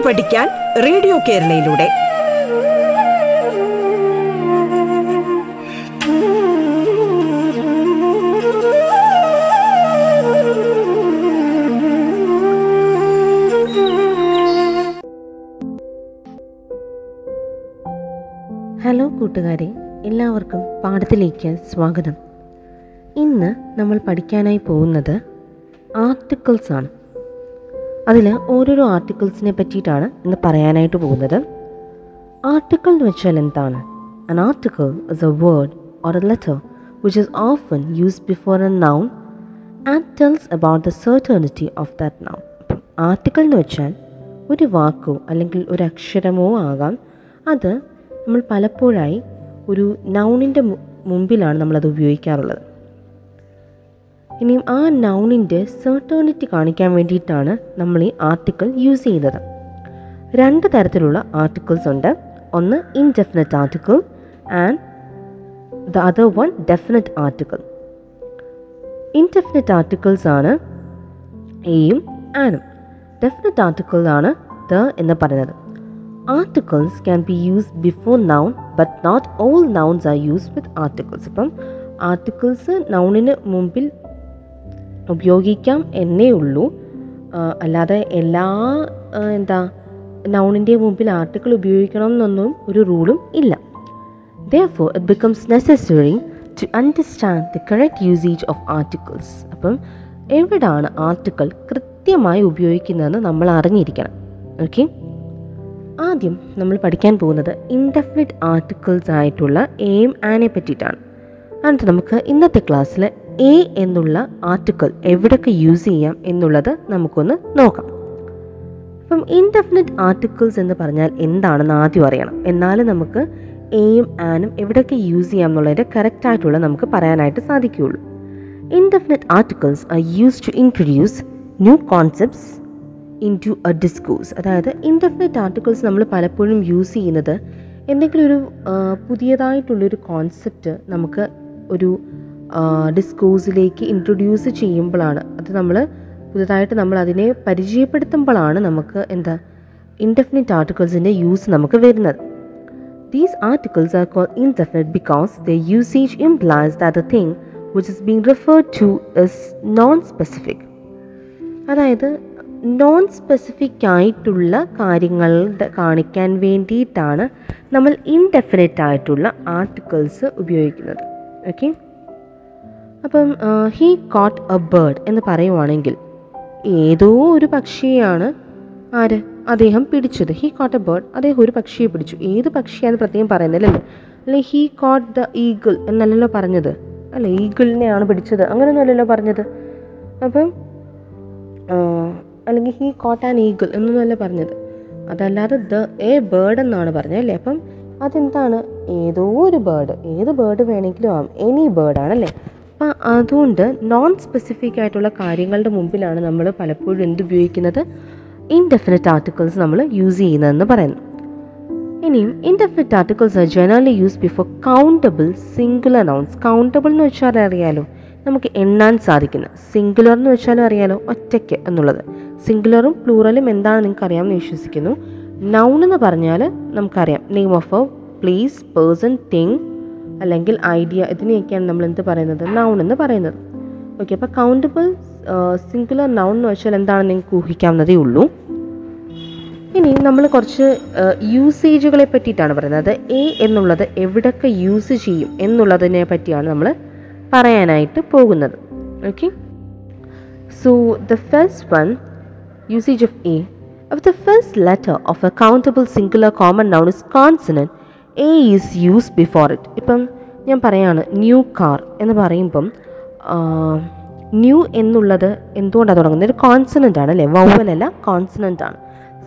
പാട്ട് പഠിക്കാൻ radio കേരളയിലൂടെ. Hello കൂട്ടുകാരെ എല്ലാവർക്കും പാഠത്തിലേക്ക് സ്വാഗതം. ഇന്ന് നമ്മൾ പഠിക്കാനായി പോകുന്നത് ആർട്ടിക്കിൾസ് ആണ്. അതിൽ ഓരോരോ ആർട്ടിക്കിൾസിനെ പറ്റിയിട്ടാണ് ഇന്ന് പറയാനായിട്ട് പോകുന്നത്. ആർട്ടിക്കിൾ എന്ന് വെച്ചാൽ എന്താണ്? An article is a word or a letter which is often use before a noun and tells about the certainty of that noun article എന്ന് വെച്ചാൽ ഒരു വാക്കോ അല്ലെങ്കിൽ ഒരു അക്ഷരമോ ആകാം. അത് നമ്മൾ പലപ്പോഴായി ഒരു നൗണിന്റെ മുമ്പിലാണ് നമ്മളത് ഉപയോഗിക്കാറുള്ളത്. ഇനിയും ആ നൗണിന്റെ സെർട്ടേണിറ്റി കാണിക്കാൻ വേണ്ടിയിട്ടാണ് നമ്മൾ ഈ ആർട്ടിക്കിൾ യൂസ് ചെയ്യുന്നത്. രണ്ട് തരത്തിലുള്ള ആർട്ടിക്കിൾസ് ഉണ്ട്. ഒന്ന് indefinite article and the other one definite article indefinite articles ആണ് എയും ആനും ഡെഫിനറ്റ് ആർട്ടിക്കിൾ ആണ് ദ എന്ന് പറയുന്നത്. Articles can be use before noun but not all nouns are use with articles ഇപ്പം ആർട്ടിക്കിൾസ് നൗണിന് മുമ്പിൽ ഉപയോഗിക്കാം എന്നേ ഉള്ളൂ അല്ലാതെ എല്ലാ എന്താ നൗണിന്റെ മുമ്പിൽ ആർട്ടിക്കിൾ ഉപയോഗിക്കണം എന്നൊന്നും ഒരു റൂളും ഇല്ല. Though it becomes necessary to understand the correct usage of articles അപ്പം എവിടാണ് ആർട്ടിക്കിൾ കൃത്യമായി ഉപയോഗിക്കുന്നതെന്ന് നമ്മൾ അറിഞ്ഞിരിക്കണം. ഓക്കെ ആദ്യം നമ്മൾ പഠിക്കാൻ പോകുന്നത് ഇൻഡെഫിനിറ്റ് ആർട്ടിക്കിൾസ് ആയിട്ടുള്ള എയിം ആനെ പറ്റിയിട്ടാണ്. എന്നിട്ട് നമുക്ക് ഇന്നത്തെ ക്ലാസ്സിൽ എ എന്നുള്ള ആർട്ടിക്കിൾ എവിടൊക്കെ യൂസ് ചെയ്യാം എന്നുള്ളത് നമുക്കൊന്ന് നോക്കാം. അപ്പം ഇൻഡെഫിനിറ്റ് ആർട്ടിക്കിൾസ് എന്ന് പറഞ്ഞാൽ എന്താണെന്ന് ആദ്യം അറിയണം. എന്നാലും നമുക്ക് എയും ആനും എവിടെയൊക്കെ യൂസ് ചെയ്യാം എന്നുള്ളതിന്റെ കറക്റ്റ് ആയിട്ടുള്ള നമുക്ക് പറയാനായിട്ട് സാധിക്കുകയുള്ളൂ. Indefinite articles are use to introduce new concepts into a discourse അതായത് ഇൻഡെഫിനിറ്റ് ആർട്ടിക്കിൾസ് നമ്മൾ പലപ്പോഴും യൂസ് ചെയ്യുന്നത് എന്തെങ്കിലും ഒരു പുതിയതായിട്ടുള്ളൊരു കോൺസെപ്റ്റ് നമുക്ക് ഒരു ഡിസ്കോഴ്സിലേക്ക് ഇൻട്രൊഡ്യൂസ് ചെയ്യുമ്പോഴാണ്. അത് നമ്മൾ പുതുതായിട്ട് നമ്മൾ അതിനെ പരിചയപ്പെടുത്തുമ്പോഴാണ് നമുക്ക് എന്താ ഇൻഡെഫിനിറ്റ് ആർട്ടിക്കിൾസിന്റെ യൂസ് നമുക്ക് വരുന്നത്. These articles are call indefinite because the usage implies that the thing which is being referred to is non specific അതായത് നോൺ സ്പെസിഫിക് ആയിട്ടുള്ള കാര്യങ്ങൾ കാണിക്കാൻ വേണ്ടിയിട്ടാണ് നമ്മൾ ഇൻഡെഫിനറ്റ് ആയിട്ടുള്ള ആർട്ടിക്കിൾസ് ഉപയോഗിക്കുന്നത്. ഓക്കെ അപ്പം ഹീ കോട്ട് എ ബേർഡ് എന്ന് പറയുവാണെങ്കിൽ ഏതോ ഒരു പക്ഷിയാണ് ആര്? അദ്ദേഹം പിടിച്ചത്. ഹീ കോട്ട് എ ബേർഡ് അദ്ദേഹം ഒരു പക്ഷിയെ പിടിച്ചു. ഏത് പക്ഷിയാണ് പ്രത്യേകം പറയുന്നില്ലല്ലോ അല്ലെ? ഹീ കോട്ട് ദ ഈഗിൾ എന്നല്ലല്ലോ പറഞ്ഞത്. അല്ല ഈഗിളിനെയാണ് പിടിച്ചത്. അങ്ങനെയൊന്നുമല്ലല്ലോ പറഞ്ഞത്. അപ്പം അല്ലെങ്കിൽ ഹീ കോട്ട് ആൻ ഈഗിൾ എന്നൊന്നുമല്ല പറഞ്ഞത്. അതല്ലാതെ ദ എ ബേർഡ് എന്നാണ് പറഞ്ഞത് അല്ലേ? അപ്പം അതെന്താണ്? ഏതോ ഒരു ബേർഡ് ഏത് ബേർഡ് വേണമെങ്കിലും ആവാം. എനി ബേർഡാണല്ലേ അപ്പം അതുകൊണ്ട് നോൺ സ്പെസിഫിക് ആയിട്ടുള്ള കാര്യങ്ങളുടെ മുമ്പിലാണ് നമ്മൾ പലപ്പോഴും എന്ത് ഉപയോഗിക്കുന്നത്? ഇൻഡെഫിനറ്റ് ആർട്ടിക്കിൾസ് നമ്മൾ യൂസ് ചെയ്യുന്നതെന്ന് പറയുന്നു ഇനിയും indefinite articles are generally use before countable singular nouns countable എന്ന് വെച്ചാൽ അറിയാലോ നമുക്ക് എണ്ണാൻ സാധിക്കുന്ന. സിംഗുലർ എന്ന് വെച്ചാലും അറിയാലോ ഒറ്റയ്ക്ക് എന്നുള്ളത്. സിംഗുലറും പ്ലൂറലും എന്താണെന്ന് നിങ്ങൾക്ക് അറിയാമെന്ന് വിശ്വസിക്കുന്നു. നൗൺ എന്ന് പറഞ്ഞാൽ നമുക്കറിയാം. Name of a place person thing അല്ലെങ്കിൽ ഐഡിയ ഇതിനെയൊക്കെയാണ് നമ്മൾ എന്ത് പറയുന്നത്? നൗൺ എന്ന് പറയുന്നത്. ഓക്കെ അപ്പോൾ കൗണ്ടബിൾ സിംഗുലർ നൗൺ എന്ന് വെച്ചാൽ എന്താണെന്ന് നിങ്ങൾക്ക് ഊഹിക്കാവുന്നതേ ഉള്ളൂ. ഇനി നമ്മൾ കുറച്ച് യൂസേജുകളെ പറ്റിയിട്ടാണ് പറയുന്നത്. എ എന്നുള്ളത് എവിടൊക്കെ യൂസ് ചെയ്യും എന്നുള്ളതിനെ പറ്റിയാണ് നമ്മൾ പറയാനായിട്ട് പോകുന്നത്. Okay so the first one usage of a If the first letter of a countable singular common noun is consonant, A is use before it ഇപ്പം ഞാൻ പറയാണ് ന്യൂ കാർ എന്ന് പറയുമ്പം ന്യൂ എന്നുള്ളത് എന്തുകൊണ്ടാണ് തുടങ്ങുന്നത്? ഒരു കോൺസണന്റ് ആണ് അല്ലേ? വൗവലല്ല കോൺസണന്റ് ആണ്.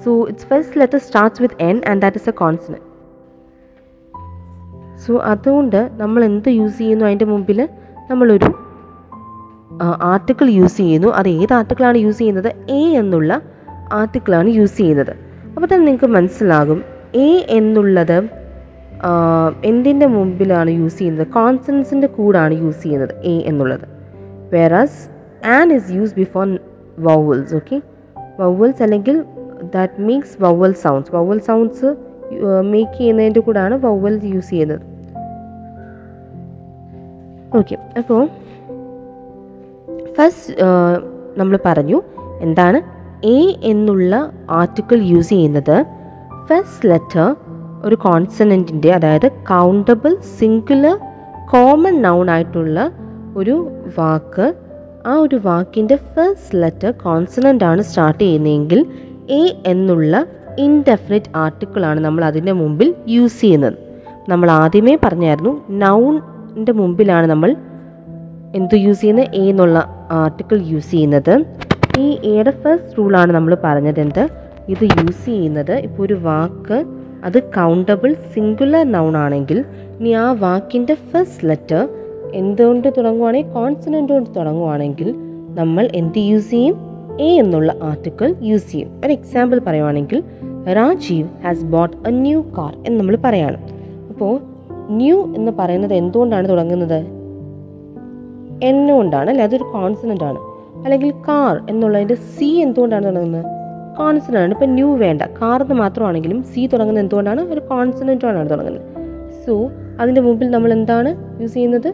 So it's first letter starts with N and that is a consonant so അതുകൊണ്ട് നമ്മൾ എന്ത് യൂസ് ചെയ്യുന്നു? അതിന്റെ മുമ്പിൽ നമ്മളൊരു ആർട്ടിക്കിൾ യൂസ് ചെയ്യുന്നു. അത് ഏത് ആർട്ടിക്കിളാണ് യൂസ് ചെയ്യുന്നത്? എ എന്നുള്ള ആർട്ടിക്കിളാണ് യൂസ് ചെയ്യുന്നത്. അപ്പോൾ തന്നെ നിങ്ങൾക്ക് മനസ്സിലാകും. എ എന്നുള്ളത് എന്തിന്റെ മുമ്പിലാണ് യൂസ് ചെയ്യുന്നത്? കോൺസൻസിന്റെ കൂടാണ് യൂസ് ചെയ്യുന്നത് എ എന്നുള്ളത്. Whereas an is use before vowels okay vowels അല്ലെങ്കിൽ that means vowel sounds vowel sounds make ചെയ്യുന്നതിന്റെ കൂടാണ് വവൽ യൂസ് ചെയ്യുന്നത്. ഓക്കെ അപ്പോൾ ഫസ്റ്റ് നമ്മൾ പറഞ്ഞു എന്താണ് എ എന്നുള്ള ആർട്ടിക്കിൾ യൂസ് ചെയ്യുന്നത്. ഫസ്റ്റ് ലെറ്റർ ഒരു കോൺസണന്റിന്റെ അതായത് കൗണ്ടബിൾ സിംഗുലർ കോമൺ നൗൺ ആയിട്ടുള്ള ഒരു വാക്ക് ആ ഒരു വാക്കിന്റെ ഫസ്റ്റ് ലെറ്റർ കോൺസണന്റ് ആണ് സ്റ്റാർട്ട് ചെയ്യുന്നതെങ്കിൽ എ എന്നുള്ള ഇൻഡെഫിനിറ്റ് ആർട്ടിക്കിളാണ് നമ്മൾ അതിന്റെ മുമ്പിൽ യൂസ് ചെയ്യുന്നത്. നമ്മൾ ആദ്യമേ പറഞ്ഞായിരുന്നു നൗണിന്റെ മുമ്പിലാണ് നമ്മൾ എന്ത് യൂസ് ചെയ്യുന്നത്? എ എന്നുള്ള ആർട്ടിക്കിൾ യൂസ് ചെയ്യുന്നത്. ഈ എയുടെ ഫസ്റ്റ് റൂളാണ് നമ്മൾ പറഞ്ഞത് എന്ത്? ഇത് യൂസ് ചെയ്യുന്നത്. ഇപ്പോൾ ഒരു വാക്ക് അത് കൗണ്ടബിൾ സിംഗുലർ നൗൺ ആണെങ്കിൽ ഇനി ആ വാക്കിന്റെ ഫസ്റ്റ് ലെറ്റർ എന്തുകൊണ്ട് തുടങ്ങുവാണെങ്കിൽ കോൺസണന്റ് കൊണ്ട് തുടങ്ങുവാണെങ്കിൽ നമ്മൾ എന്ത് യൂസ് ചെയ്യും? എ എന്നുള്ള ആർട്ടിക്കിൾ യൂസ് ചെയ്യും. ഒരു എക്സാമ്പിൾ പറയുവാണെങ്കിൽ Rajeev has bought a new car എന്ന് നമ്മൾ പറയാണ്. അപ്പോൾ ന്യൂ എന്ന് പറയുന്നത് എന്തുകൊണ്ടാണ് തുടങ്ങുന്നത്? എന്നുകൊണ്ടാണ് അല്ലെ? അതൊരു കോൺസണന്റ് ആണ്. അല്ലെങ്കിൽ കാർ എന്നുള്ളതിന്റെ സി എന്തുകൊണ്ടാണ് തുടങ്ങുന്നത്? കോൺസണന്റ് ആണ്. ഇപ്പം ന്യൂ വേണ്ട. കാർന്ന് മാത്രമാണെങ്കിലും സി തുടങ്ങുന്നത് എന്തുകൊണ്ടാണ്? ഒരു കോൺസണന്റാണ് തുടങ്ങുന്നത്. സോ അതിന്റെ മുമ്പിൽ നമ്മൾ എന്താണ് യൂസ് ചെയ്യുന്നത്?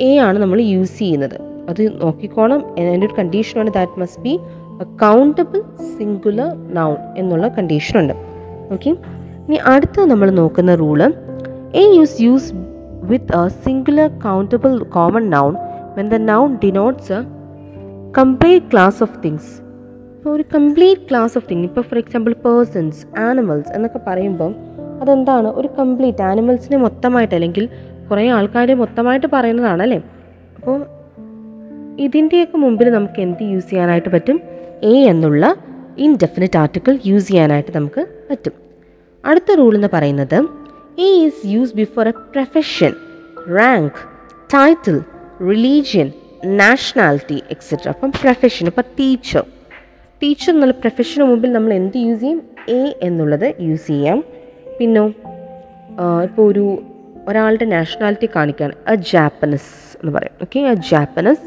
എ ആണ് നമ്മൾ യൂസ് ചെയ്യുന്നത്. അത് നോക്കിക്കോണം. അതിന്റെ ഒരു കണ്ടീഷനാണ് that must be countable singular noun എന്നുള്ള കണ്ടീഷനുണ്ട് ഓക്കെ ഇനി അടുത്ത നമ്മൾ നോക്കുന്ന rule a use use with a singular countable common noun when the noun denotes a complete class of things. ഇപ്പോൾ ഒരു കംപ്ലീറ്റ് ക്ലാസ് ഓഫ് തിങ് ഇപ്പോൾ ഫോർ എക്സാമ്പിൾ പേഴ്സൺസ് ആനിമൽസ് എന്നൊക്കെ പറയുമ്പം അതെന്താണ്? ഒരു കംപ്ലീറ്റ് ആനിമൽസിനെ മൊത്തമായിട്ട് അല്ലെങ്കിൽ കുറേ ആൾക്കാരെ മൊത്തമായിട്ട് പറയുന്നതാണ് അല്ലേ? അപ്പോൾ ഇതിന്റെയൊക്കെ മുമ്പിൽ നമുക്ക് എന്ത് യൂസ് ചെയ്യാനായിട്ട് പറ്റും? എ എന്നുള്ള ഇൻഡെഫിനിറ്റ് ആർട്ടിക്കിൾ യൂസ് ചെയ്യാനായിട്ട് നമുക്ക് പറ്റും. അടുത്ത റൂൾ എന്ന് പറയുന്നത് a is use before a profession rank title religion nationality etcetera അപ്പം പ്രൊഫഷൻ ഇപ്പം ടീച്ചർ ടീച്ചർ എന്നുള്ള പ്രൊഫഷന് മുമ്പിൽ നമ്മൾ എന്ത് യൂസ് ചെയ്യും? എ എന്നുള്ളത് യൂസ് ചെയ്യാം. പിന്നെ ഇപ്പോൾ ഒരു ഒരാളുടെ നാഷണാലിറ്റി കാണിക്കാൻ എ ജാപ്പനീസ് എന്ന് പറയും. ഓക്കെ എ ജാപ്പനീസ്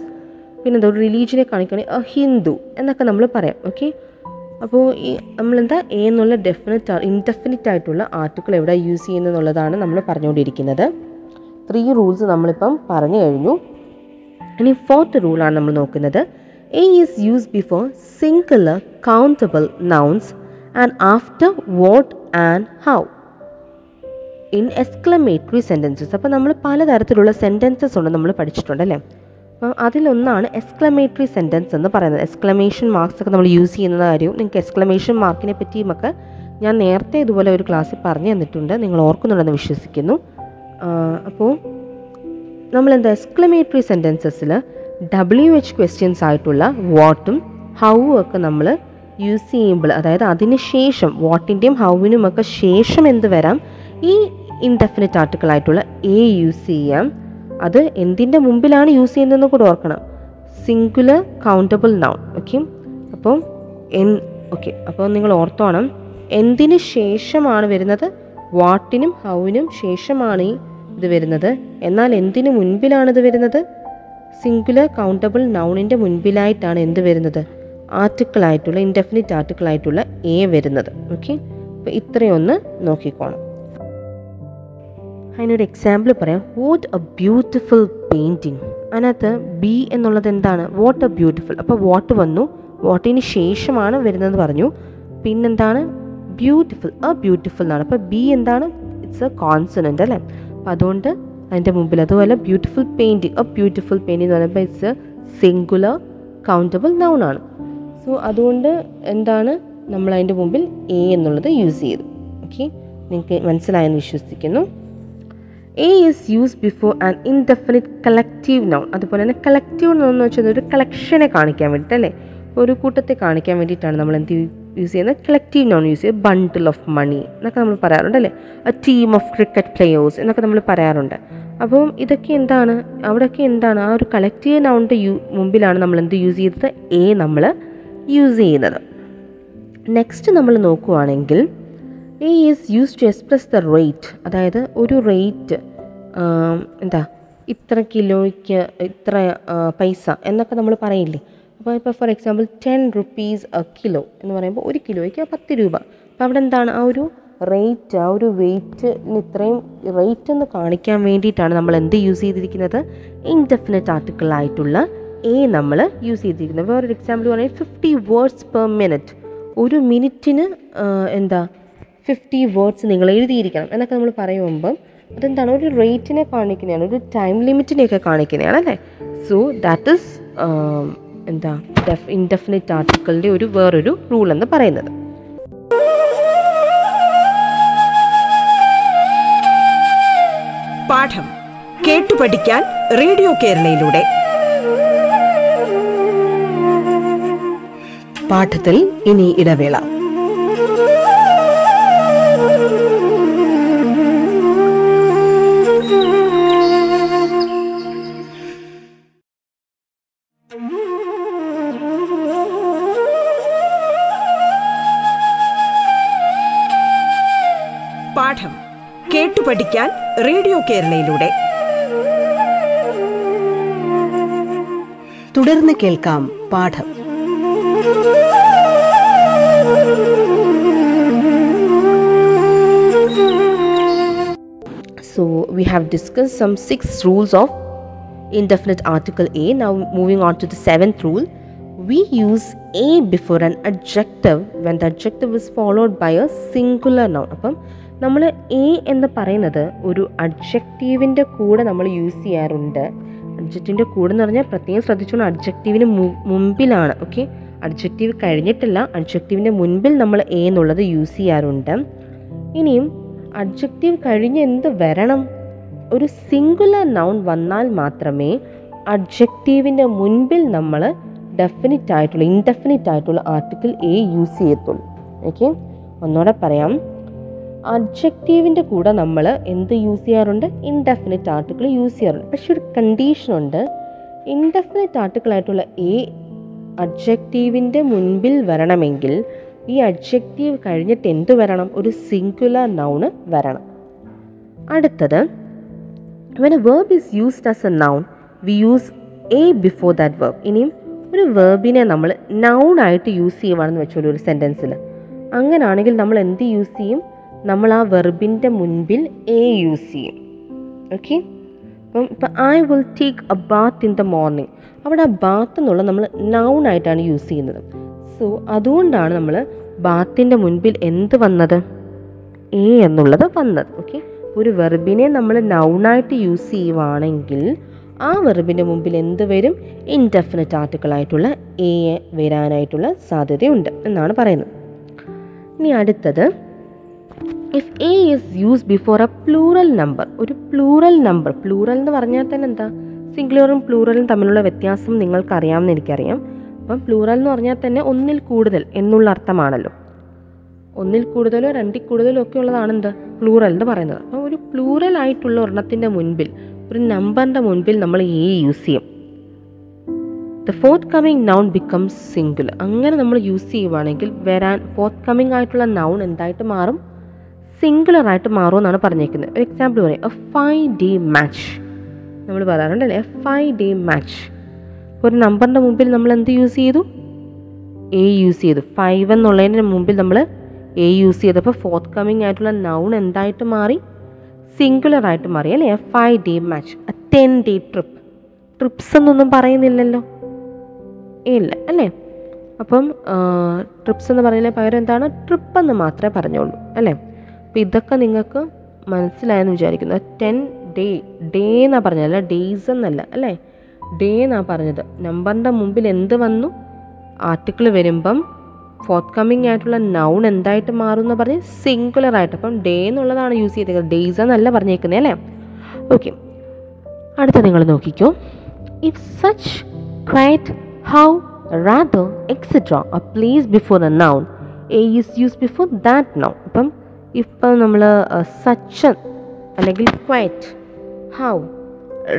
പിന്നെ എന്താ ഒരു റിലീജിയനെ കാണിക്കുകയാണെങ്കിൽ എ ഹിന്ദു എന്നൊക്കെ നമ്മൾ പറയാം. ഓക്കെ അപ്പോൾ ഈ നമ്മളെന്താ? എ എന്നുള്ള ഡെഫിനറ്റ് ഇൻഡെഫിനിറ്റ് ആയിട്ടുള്ള ആർട്ടിക്കിൾ എവിടെ യൂസ് ചെയ്യുന്നതെന്നുള്ളതാണ് നമ്മൾ പറഞ്ഞുകൊണ്ടിരിക്കുന്നത്. ത്രീ റൂൾസ് നമ്മളിപ്പം പറഞ്ഞു കഴിഞ്ഞു. ഇനി ഫോർത്ത് റൂളാണ് നമ്മൾ നോക്കുന്നത്. A is use before singular countable nouns and after what and how in exclamatory sentences അപ്പോൾ നമ്മൾ പലതരത്തിലുള്ള സെന്റൻസസ് ഉണ്ട് നമ്മൾ പഠിച്ചിട്ടുണ്ട് അല്ലേ? അപ്പം അതിലൊന്നാണ് എക്സ്ക്ലമേറ്ററി സെന്റൻസ് എന്ന് പറയുന്നത്. എക്സ്ക്ലമേഷൻ മാർക്സ് ഒക്കെ നമ്മൾ യൂസ് ചെയ്യുന്ന കാര്യവും നിങ്ങൾക്ക് എക്സ്ക്ലമേഷൻ മാർക്കിനെ പറ്റിയുമൊക്കെ ഞാൻ നേരത്തെ ഇതുപോലെ ഒരു ക്ലാസ്സിൽ പറഞ്ഞു തന്നിട്ടുണ്ട്. നിങ്ങൾ ഓർക്കുന്നുണ്ടെന്ന് വിശ്വസിക്കുന്നു. അപ്പോൾ നമ്മളെന്താ? എക്സ്ക്ലമേറ്ററി സെന്റൻസസിൽ ഡബ്ല്യു എച്ച് ക്വസ്റ്റ്യൻസ് ആയിട്ടുള്ള വാട്ടും ഹൗവും ഒക്കെ നമ്മൾ യൂസ് ചെയ്യുമ്പോൾ അതായത് അതിന് ശേഷം വാട്ടിന്റെയും ഹൗവിനും ഒക്കെ ശേഷം എന്ത് വരാം? ഈ ഇൻഡെഫിനിറ്റ് ആർട്ടിക്കിൾ ആയിട്ടുള്ള എ യൂസ് ചെയ്യാം. അത് എന്തിന്റെ മുമ്പിലാണ് യൂസ് ചെയ്യുന്നതെന്ന് കൂടെ ഓർക്കണം. സിംഗുലർ കൗണ്ടബിൾ നൗൺ ഓക്കെ അപ്പോൾ എൻ ഓക്കെ അപ്പോൾ നിങ്ങൾ ഓർത്തോണം. എന്തിന് ശേഷമാണ് വരുന്നത്? വാട്ടിനും ഹൗവിനും ശേഷമാണ് ഈ ഇത് വരുന്നത്. എന്നാൽ എന്തിനു മുൻപിലാണ് ഇത് വരുന്നത്? സിംഗുലർ കൗണ്ടബിൾ നൗണിന്റെ മുൻപിലായിട്ടാണ് എന്ത് വരുന്നത്? ആർട്ടിക്കിൾ ആയിട്ടുള്ള ഇൻഡെഫിനിറ്റ് ആർട്ടിക്കിൾ ആയിട്ടുള്ള എ വരുന്നത്. ഓക്കെ അപ്പോൾ ഇത്രയൊന്ന് നോക്കിക്കോണം. അതിനൊരു എക്സാമ്പിൾ പറയാം. വാട്ട് എ ബ്യൂട്ടിഫുൾ പെയിന്റിങ് അതിനകത്ത് ബി എന്നുള്ളത് എന്താണ്? വാട്ട് എ ബ്യൂട്ടിഫുൾ അപ്പോൾ വാട്ട് വന്നു. വാട്ടിന് ശേഷമാണ് വരുന്നത് പറഞ്ഞു. പിന്നെന്താണ്? ബ്യൂട്ടിഫുൾ എ ബ്യൂട്ടിഫുൾ എന്നാണ്. അപ്പോൾ ബി എന്താണ്? ഇറ്റ്സ് എ കോൺസണന്റ് അല്ലേ? അപ്പോൾ അതുകൊണ്ട് അതിന്റെ മുമ്പിൽ. അതുപോലെ beautiful painting a beautiful painting എന്ന് പറയുമ്പോൾ it's a singular countable noun ആണ്. സോ അതുകൊണ്ട് എന്താണ് നമ്മൾ അതിന്റെ മുമ്പിൽ എ എന്നുള്ളത് യൂസ് ചെയ്തു. ഓക്കെ നിങ്ങൾക്ക് മനസ്സിലായെന്ന് വിശ്വസിക്കുന്നു. A is use before an indefinite collective noun അതുപോലെ തന്നെ കളക്റ്റീവ് നൗൺ എന്ന് വെച്ചാൽ ഒരു കളക്ഷനെ കാണിക്കാൻ വേണ്ടിയിട്ട് അല്ലേ? ഒരു കൂട്ടത്തെ കാണിക്കാൻ വേണ്ടിയിട്ടാണ് നമ്മൾ എന്ത് യൂസ് ചെയ്യുന്ന കളക്റ്റീവ് നൗൺ യൂസ് ചെയ്യുക ബണ്ടിൽ ഓഫ് മണി എന്നൊക്കെ നമ്മൾ പറയാറുണ്ട് അല്ലേ a team of cricket players എന്നൊക്കെ നമ്മൾ പറയാറുണ്ട്. അപ്പം ഇതൊക്കെ എന്താണ്? അവിടെയൊക്കെ എന്താണ്? ആ ഒരു കളക്റ്റീവ് നൗണിന്റെ യു മുമ്പിലാണ് നമ്മൾ എന്ത് യൂസ് ചെയ്തത്? എ നമ്മൾ യൂസ് ചെയ്യുന്നത്. നെക്സ്റ്റ് നമ്മൾ നോക്കുവാണെങ്കിൽ a is use to express the rate അതായത് ഒരു റേറ്റ് എന്താ? ഇത്ര കിലോയ്ക്ക് ഇത്ര പൈസ എന്നൊക്കെ നമ്മൾ പറയില്ലേ? അപ്പോൾ ഇപ്പോൾ for example ten rupees a kilo എന്ന് പറയുമ്പോൾ ഒരു കിലോയ്ക്ക് പത്ത് രൂപ. അപ്പോൾ അവിടെ എന്താണ്? ആ ഒരു റേറ്റ് ആ ഒരു വെയ്റ്റിന് ഇത്രയും റേറ്റ് എന്ന് കാണിക്കാൻ വേണ്ടിയിട്ടാണ് നമ്മൾ എന്ത് യൂസ് ചെയ്തിരിക്കുന്നത്? ഇൻഡെഫിനറ്റ് ആർട്ടിക്കിൾ ആയിട്ടുള്ള എ നമ്മൾ യൂസ് ചെയ്തിരിക്കുന്നത്. വേറൊരു എക്സാമ്പിൾ പറയുന്നത് ഫിഫ്റ്റി വേർഡ്സ് പെർ മിനിറ്റ് ഒരു മിനിറ്റിന് എന്താ ഫിഫ്റ്റി വേർഡ്സ് നിങ്ങൾ എഴുതിയിരിക്കണം. എന്നൊക്കെ നമ്മൾ പറയുമ്പം അതെന്താണ്? ഒരു റേറ്റിനെ കാണിക്കുന്നതാണ്. ഒരു ടൈം ലിമിറ്റിനെയൊക്കെ കാണിക്കുന്നതാണ് അല്ലേ? സോ ദാറ്റ് ഇസ് എന്താ ഡെഫ് ഇൻഡെഫിനിറ്റ് ആർട്ടിക്കിളിന്റെ ഒരു വേറൊരു റൂൾ എന്ന് പറയുന്നത്. പാഠം കേട്ടു പഠിക്കാൻ റേഡിയോ കേരളയിലൂടെ. പാഠത്തിൽ ഇനി ഇടവേള. റേഡിയോ കേരളയിലൂടെ. തുടർന്ന് കേൾക്കാം പാഠം. So we have discuss some six rules of indefinite article a now moving on to the seventh rule we use a before an adjective when the adjective is followed by a singular noun അപ്പം നമ്മൾ A എന്ന് പറയുന്നത് ഒരു അഡ്ജക്റ്റീവിന്റെ കൂടെ നമ്മൾ use ചെയ്യാറുണ്ട്. അഡ്ജക്റ്റീവിന്റെ കൂടെ എന്ന് പറഞ്ഞാൽ പ്രത്യേകം ശ്രദ്ധിച്ചോണം. അഡ്ജക്റ്റീവിന് മുമ്പിലാണ് ഓക്കെ അഡ്ജക്റ്റീവ് കഴിഞ്ഞിട്ടില്ല അഡ്ജക്റ്റീവിന്റെ മുൻപിൽ നമ്മൾ എ എന്നുള്ളത് യൂസ് ചെയ്യാറുണ്ട്. ഇനിയും അഡ്ജക്റ്റീവ് കഴിഞ്ഞ് എന്ത് വരണം? ഒരു സിംഗുലർ നൗൺ വന്നാൽ മാത്രമേ അഡ്ജക്റ്റീവിന്റെ മുൻപിൽ നമ്മൾ ഡെഫിനിറ്റ് ആയിട്ടുള്ള ഇൻഡെഫിനിറ്റ് ആയിട്ടുള്ള ആർട്ടിക്കിൾ എ യൂസ് ചെയ്യത്തുള്ളൂ. ഓക്കെ ഒന്നുകൂടെ പറയാം. അഡ്ജക്റ്റീവിന്റെ കൂടെ നമ്മൾ എന്ത് യൂസ് ചെയ്യാറുണ്ട്? ഇൻഡെഫിനിറ്റ് ആർട്ടിക്കിൾ യൂസ് ചെയ്യാറുണ്ട്. പക്ഷെ ഒരു കണ്ടീഷനുണ്ട് ഇൻഡെഫിനിറ്റ് ആർട്ടിക്കിൾ ആയിട്ടുള്ള എ അഡ്ജക്റ്റീവിന്റെ മുൻപിൽ വരണമെങ്കിൽ ഈ അഡ്ജക്റ്റീവ് കഴിഞ്ഞിട്ട് എന്ത് വരണം? ഒരു സിംഗുലർ നൗണ് വരണം. അടുത്തത് when a verb is used as a noun we use a before that verb ഇനിയും ഒരു വേർബിനെ നമ്മൾ നൗണായിട്ട് യൂസ് ചെയ്യുവാണെന്ന് വെച്ചോളൂ ഒരു സെന്റൻസിൽ അങ്ങനാണെങ്കിൽ നമ്മൾ എന്ത് യൂസ് ചെയ്യും? നമ്മൾ ആ വെർബിന്റെ മുൻപിൽ എ യൂസ് ചെയ്യും. ഓക്കെ അപ്പം ഇപ്പം I will take a bath in the morning അവിടെ ആ ബാത്ത് എന്നുള്ള നമ്മൾ നൗൺ ആയിട്ടാണ് യൂസ് ചെയ്യുന്നത്. സോ അതുകൊണ്ടാണ് നമ്മൾ ബാത്തിന്റെ മുൻപിൽ എന്ത് വന്നത്? എ എന്നുള്ളത് വന്നത്. ഓക്കെ ഒരു വെർബിനെ നമ്മൾ നൗണായിട്ട് യൂസ് ചെയ്യുവാണെങ്കിൽ ആ വെർബിന്റെ മുമ്പിൽ എന്ത് വരും? ഇൻഡെഫിനറ്റ് ആർട്ടിക്കിൾ ആയിട്ടുള്ള എ വരാനായിട്ടുള്ള സാധ്യതയുണ്ട് എന്നാണ് പറയുന്നത്. ഇനി അടുത്തത് if a is use before a plural number ഒരു പ്ലൂറൽ നമ്പർ പ്ലൂറൽ എന്ന് പറഞ്ഞാൽ തന്നെ എന്താ? സിംഗുലറും പ്ലൂറലും തമ്മിലുള്ള വ്യത്യാസം നിങ്ങൾക്കറിയാമെന്ന് എനിക്കറിയാം. അപ്പം പ്ലൂറൽ എന്ന് പറഞ്ഞാൽ തന്നെ ഒന്നിൽ കൂടുതൽ എന്നുള്ള അർത്ഥമാണല്ലോ. ഒന്നിൽ കൂടുതലോ രണ്ടിൽ കൂടുതലോ ഒക്കെ ഉള്ളതാണ് എന്ത്? പ്ലൂറൽ എന്ന് പറയുന്നത്. അപ്പോൾ ഒരു പ്ലൂറൽ ആയിട്ടുള്ള ഒരെണ്ണത്തിന്റെ മുൻപിൽ ഒരു നമ്പറിന്റെ മുൻപിൽ നമ്മൾ എ യൂസ് ചെയ്യും. The fourth coming noun becomes singular അങ്ങനെ നമ്മൾ യൂസ് ചെയ്യുവാണെങ്കിൽ വരാൻ ഫോർത്ത് കമ്മിങ് ആയിട്ടുള്ള നൗൺ എന്തായിട്ട് മാറും? സിംഗുലർ ആയിട്ട് മാറുമെന്നാണ് പറഞ്ഞേക്കുന്നത്. ഒരു എക്സാമ്പിൾ പറയാം. എ ഫൈവ് ഡി മാച്ച് നമ്മൾ പറയാറുണ്ടല്ലേ? എ ഫൈവ് ഡി മാച്ച് ഒരു നമ്പറിന്റെ മുമ്പിൽ നമ്മൾ എന്ത് യൂസ് ചെയ്തു? എ യൂസ് ചെയ്തു. ഫൈവ് എന്നുള്ളതിന് മുമ്പിൽ നമ്മൾ എ യൂസ് ചെയ്തപ്പോൾ ഫോർത്ത് കമ്മിങ് ആയിട്ടുള്ള നൗൺ എന്തായിട്ട് മാറി? സിംഗുലർ ആയിട്ട് മാറി. അല്ലേ? A five day match a ten day trip trips എന്നൊന്നും പറയുന്നില്ലല്ലോ. ഇല്ല. അല്ലേ? അപ്പം ട്രിപ്സ് എന്ന് പറയുന്നതിന് പകരം എന്താണ്? ട്രിപ്പ് എന്ന് മാത്രമേ പറഞ്ഞുള്ളൂ. അല്ലേ? അപ്പോൾ ഇതൊക്കെ നിങ്ങൾക്ക് മനസ്സിലായെന്ന് വിചാരിക്കുന്നു. ടെൻ ഡേ ഡേ എന്നാണ് പറഞ്ഞത് അല്ല ഡേയ്സ് എന്നല്ല അല്ലേ? ഡേ എന്നാണ് പറഞ്ഞത്. നമ്പറിന്റെ മുമ്പിൽ എന്ത് വന്നു? ആർട്ടിക്കിൾ വരുമ്പം ഫോർത്ത് കമ്മിങ് ആയിട്ടുള്ള നൗൺ എന്തായിട്ട് മാറും എന്ന് പറഞ്ഞ് സിംഗുലർ ആയിട്ട്. അപ്പം ഡേ എന്നുള്ളതാണ് യൂസ് ചെയ്തേക്കുന്നത്. ഡേയ്സ് എന്നല്ല പറഞ്ഞേക്കുന്നത് അല്ലേ? ഓക്കെ അടുത്ത നിങ്ങൾ നോക്കിക്കോ. If such quite how rather etcetera place before a noun a is use before that noun അപ്പം ഇപ്പം നമ്മൾ സച്ച് അല്ലെങ്കിൽ ക്വൈറ്റ് ഹൗ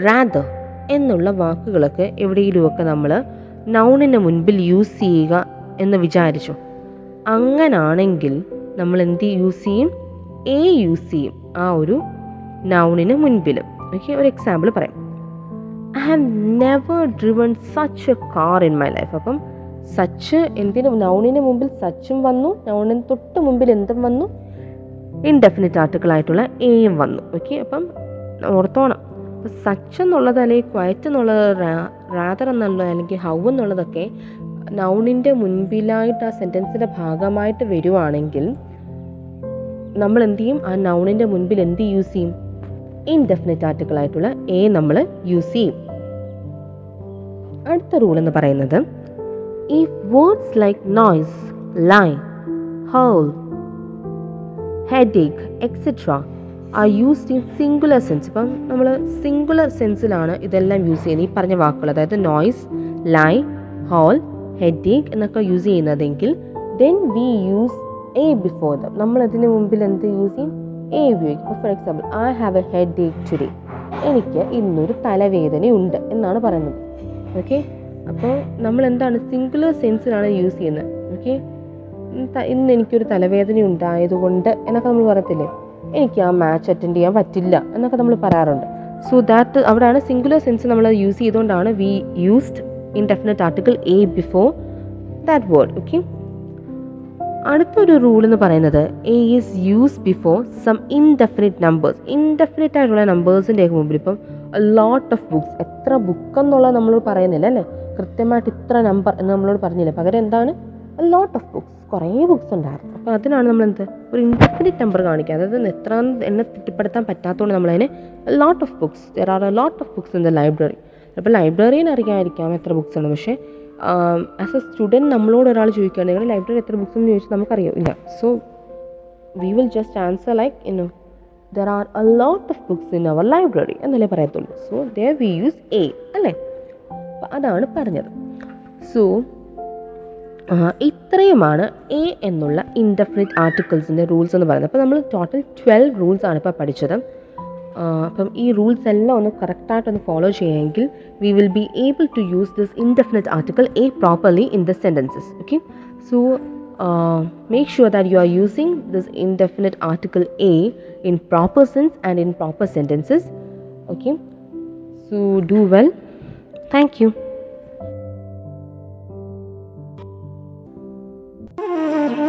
റാദർ എന്നുള്ള വാക്കുകളൊക്കെ എവിടെയെങ്കിലുമൊക്കെ നമ്മൾ നൗണിന് മുൻപിൽ യൂസ് ചെയ്യുക എന്ന് വിചാരിച്ചു. അങ്ങനാണെങ്കിൽ നമ്മൾ എന്ത് യൂസ് ചെയ്യും? എ യൂസ് ചെയ്യും. ആ ഒരു നൗണിന് മുൻപിലും. ഓക്കെ ഒരു എക്സാമ്പിൾ പറയാം. I have never driven such a car in my life. അപ്പം സച്ച് എന്തിനും? നൗണിന് മുമ്പിൽ സച്ചും വന്നു. നൗണിന് തൊട്ട് മുമ്പിൽ എന്തും വന്നു. ഇൻഡെഫിനിറ്റ് ആർട്ടിക്കിൾ ആയിട്ടുള്ള എയും വന്നു ഓക്കെ അപ്പം ഓർത്തോണം. അപ്പം സച്ച് എന്നുള്ളത് അല്ലെങ്കിൽ ക്വയറ്റ് എന്നുള്ളത് റാദർ എന്നുള്ളത് അല്ലെങ്കിൽ ഹൗ എന്നുള്ളതൊക്കെ നൗണിന്റെ മുൻപിലായിട്ട് ആ സെന്റൻസിന്റെ ഭാഗമായിട്ട് വരുവാണെങ്കിൽ നമ്മൾ എന്ത് ചെയ്യും? ആ നൗണിന്റെ മുൻപിൽ എന്ത് യൂസ് ചെയ്യും? ഇൻഡെഫിനിറ്റ് ആർട്ടിക്കിൾ ആയിട്ടുള്ള എ നമ്മൾ യൂസ് ചെയ്യും. അടുത്ത റൂൾ എന്ന് പറയുന്നത് ഈ words like noise lie hole headache etcetera are used in singular sense ഇപ്പം നമ്മൾ സിംഗുലർ സെൻസിലാണ് ഇതെല്ലാം യൂസ് ചെയ്യുന്നത്. ഈ പറഞ്ഞ വാക്കുകൾ അതായത് നോയ്സ് ലൈ ഹോൾ ഹെഡേക്ക് എന്നൊക്കെ യൂസ് ചെയ്യുന്നതെങ്കിൽ then we use a before them നമ്മൾ അതിന് മുമ്പിൽ എന്ത് യൂസ് ചെയ്യും? എ ഉപയോഗിക്കും. For example I have a headache today എനിക്ക് ഇന്നൊരു തലവേദനയുണ്ട് എന്നാണ് പറയുന്നത്. ഓക്കെ അപ്പോൾ നമ്മൾ എന്താണ് സിംഗുലർ സെൻസിലാണ് യൂസ് ചെയ്യുന്നത്? ഓക്കെ ഇന്ന് എനിക്കൊരു തലവേദന ഉണ്ടായതുകൊണ്ട് എന്നൊക്കെ നമ്മൾ പറയത്തില്ലേ? എനിക്ക് ആ മാച്ച് അറ്റൻഡ് ചെയ്യാൻ പറ്റില്ല എന്നൊക്കെ നമ്മൾ പറയാറുണ്ട്. സോ ദാറ്റ് അവിടെയാണ് സിംഗുലർ സെൻസ് നമ്മൾ യൂസ് ചെയ്തുകൊണ്ടാണ് we used indefinite article a before that word okay അടുത്തൊരു റൂൾ എന്ന് പറയുന്നത് a is use before some indefinite numbers indefinite ആയിട്ടുള്ള നമ്പേഴ്സിന്റെ മുമ്പിൽ ഇപ്പം ലോട്ട് ഓഫ് ബുക്ക്സ് എത്ര ബുക്ക് എന്നുള്ളത് നമ്മൾ പറയുന്നില്ല അല്ലേ? കൃത്യമായിട്ട് ഇത്ര നമ്പർ എന്ന് നമ്മളോട് പറഞ്ഞില്ല? പകരം എന്താണ്? ലോട്ട് ഓഫ് ബുക്സ് കുറേ ബുക്സ് ഉണ്ടായിരുന്നു. അപ്പോൾ അതിനാണ് നമ്മൾ എന്ത് ഒരു ഇൻഫിനിറ്റ് നമ്പർ കാണിക്കുക. അതായത് എത്ര എന്നെ തിട്ടപ്പെടുത്താൻ പറ്റാത്തതുകൊണ്ട് നമ്മളതിന് lot of books there are lot of books in the library അപ്പോൾ ലൈബ്രറിയിൽ അറിയാമായിരിക്കാം എത്ര ബുക്സ് ഉണ്ട് പക്ഷേ ആസ് എ സ്റ്റുഡന്റ് നമ്മളോട് ഒരാൾ ചോദിക്കുകയാണ് നിങ്ങളുടെ ലൈബ്രറി എത്ര ബുക്സ് എന്ന് ചോദിച്ചാൽ നമുക്കറിയാം. ഇല്ല. So we will just answer like in there are a lot of books in our library എന്നല്ലേ പറയത്തുള്ളൂ. So there we use a അല്ലേ? അപ്പം അതാണ് പറഞ്ഞത്. സോ ഇത്രയുമാണ് എ എന്നുള്ള ഇൻഡെഫിനിറ്റ് ആർട്ടിക്കിൾസിന്റെ റൂൾസ് എന്ന് പറയുന്നത്. അപ്പോൾ നമ്മൾ ടോട്ടൽ ട്വൽവ് റൂൾസ് ആണ് ഇപ്പോൾ പഠിച്ചത്. അപ്പം ഈ റൂൾസ് എല്ലാം ഒന്ന് കറക്റ്റായിട്ടൊന്ന് follow ചെയ്യുമെങ്കിൽ we will be able to use this indefinite article a properly in the sentences okay so make sure that you are using this indefinite article a in proper sense and in proper sentences okay so do well thank you.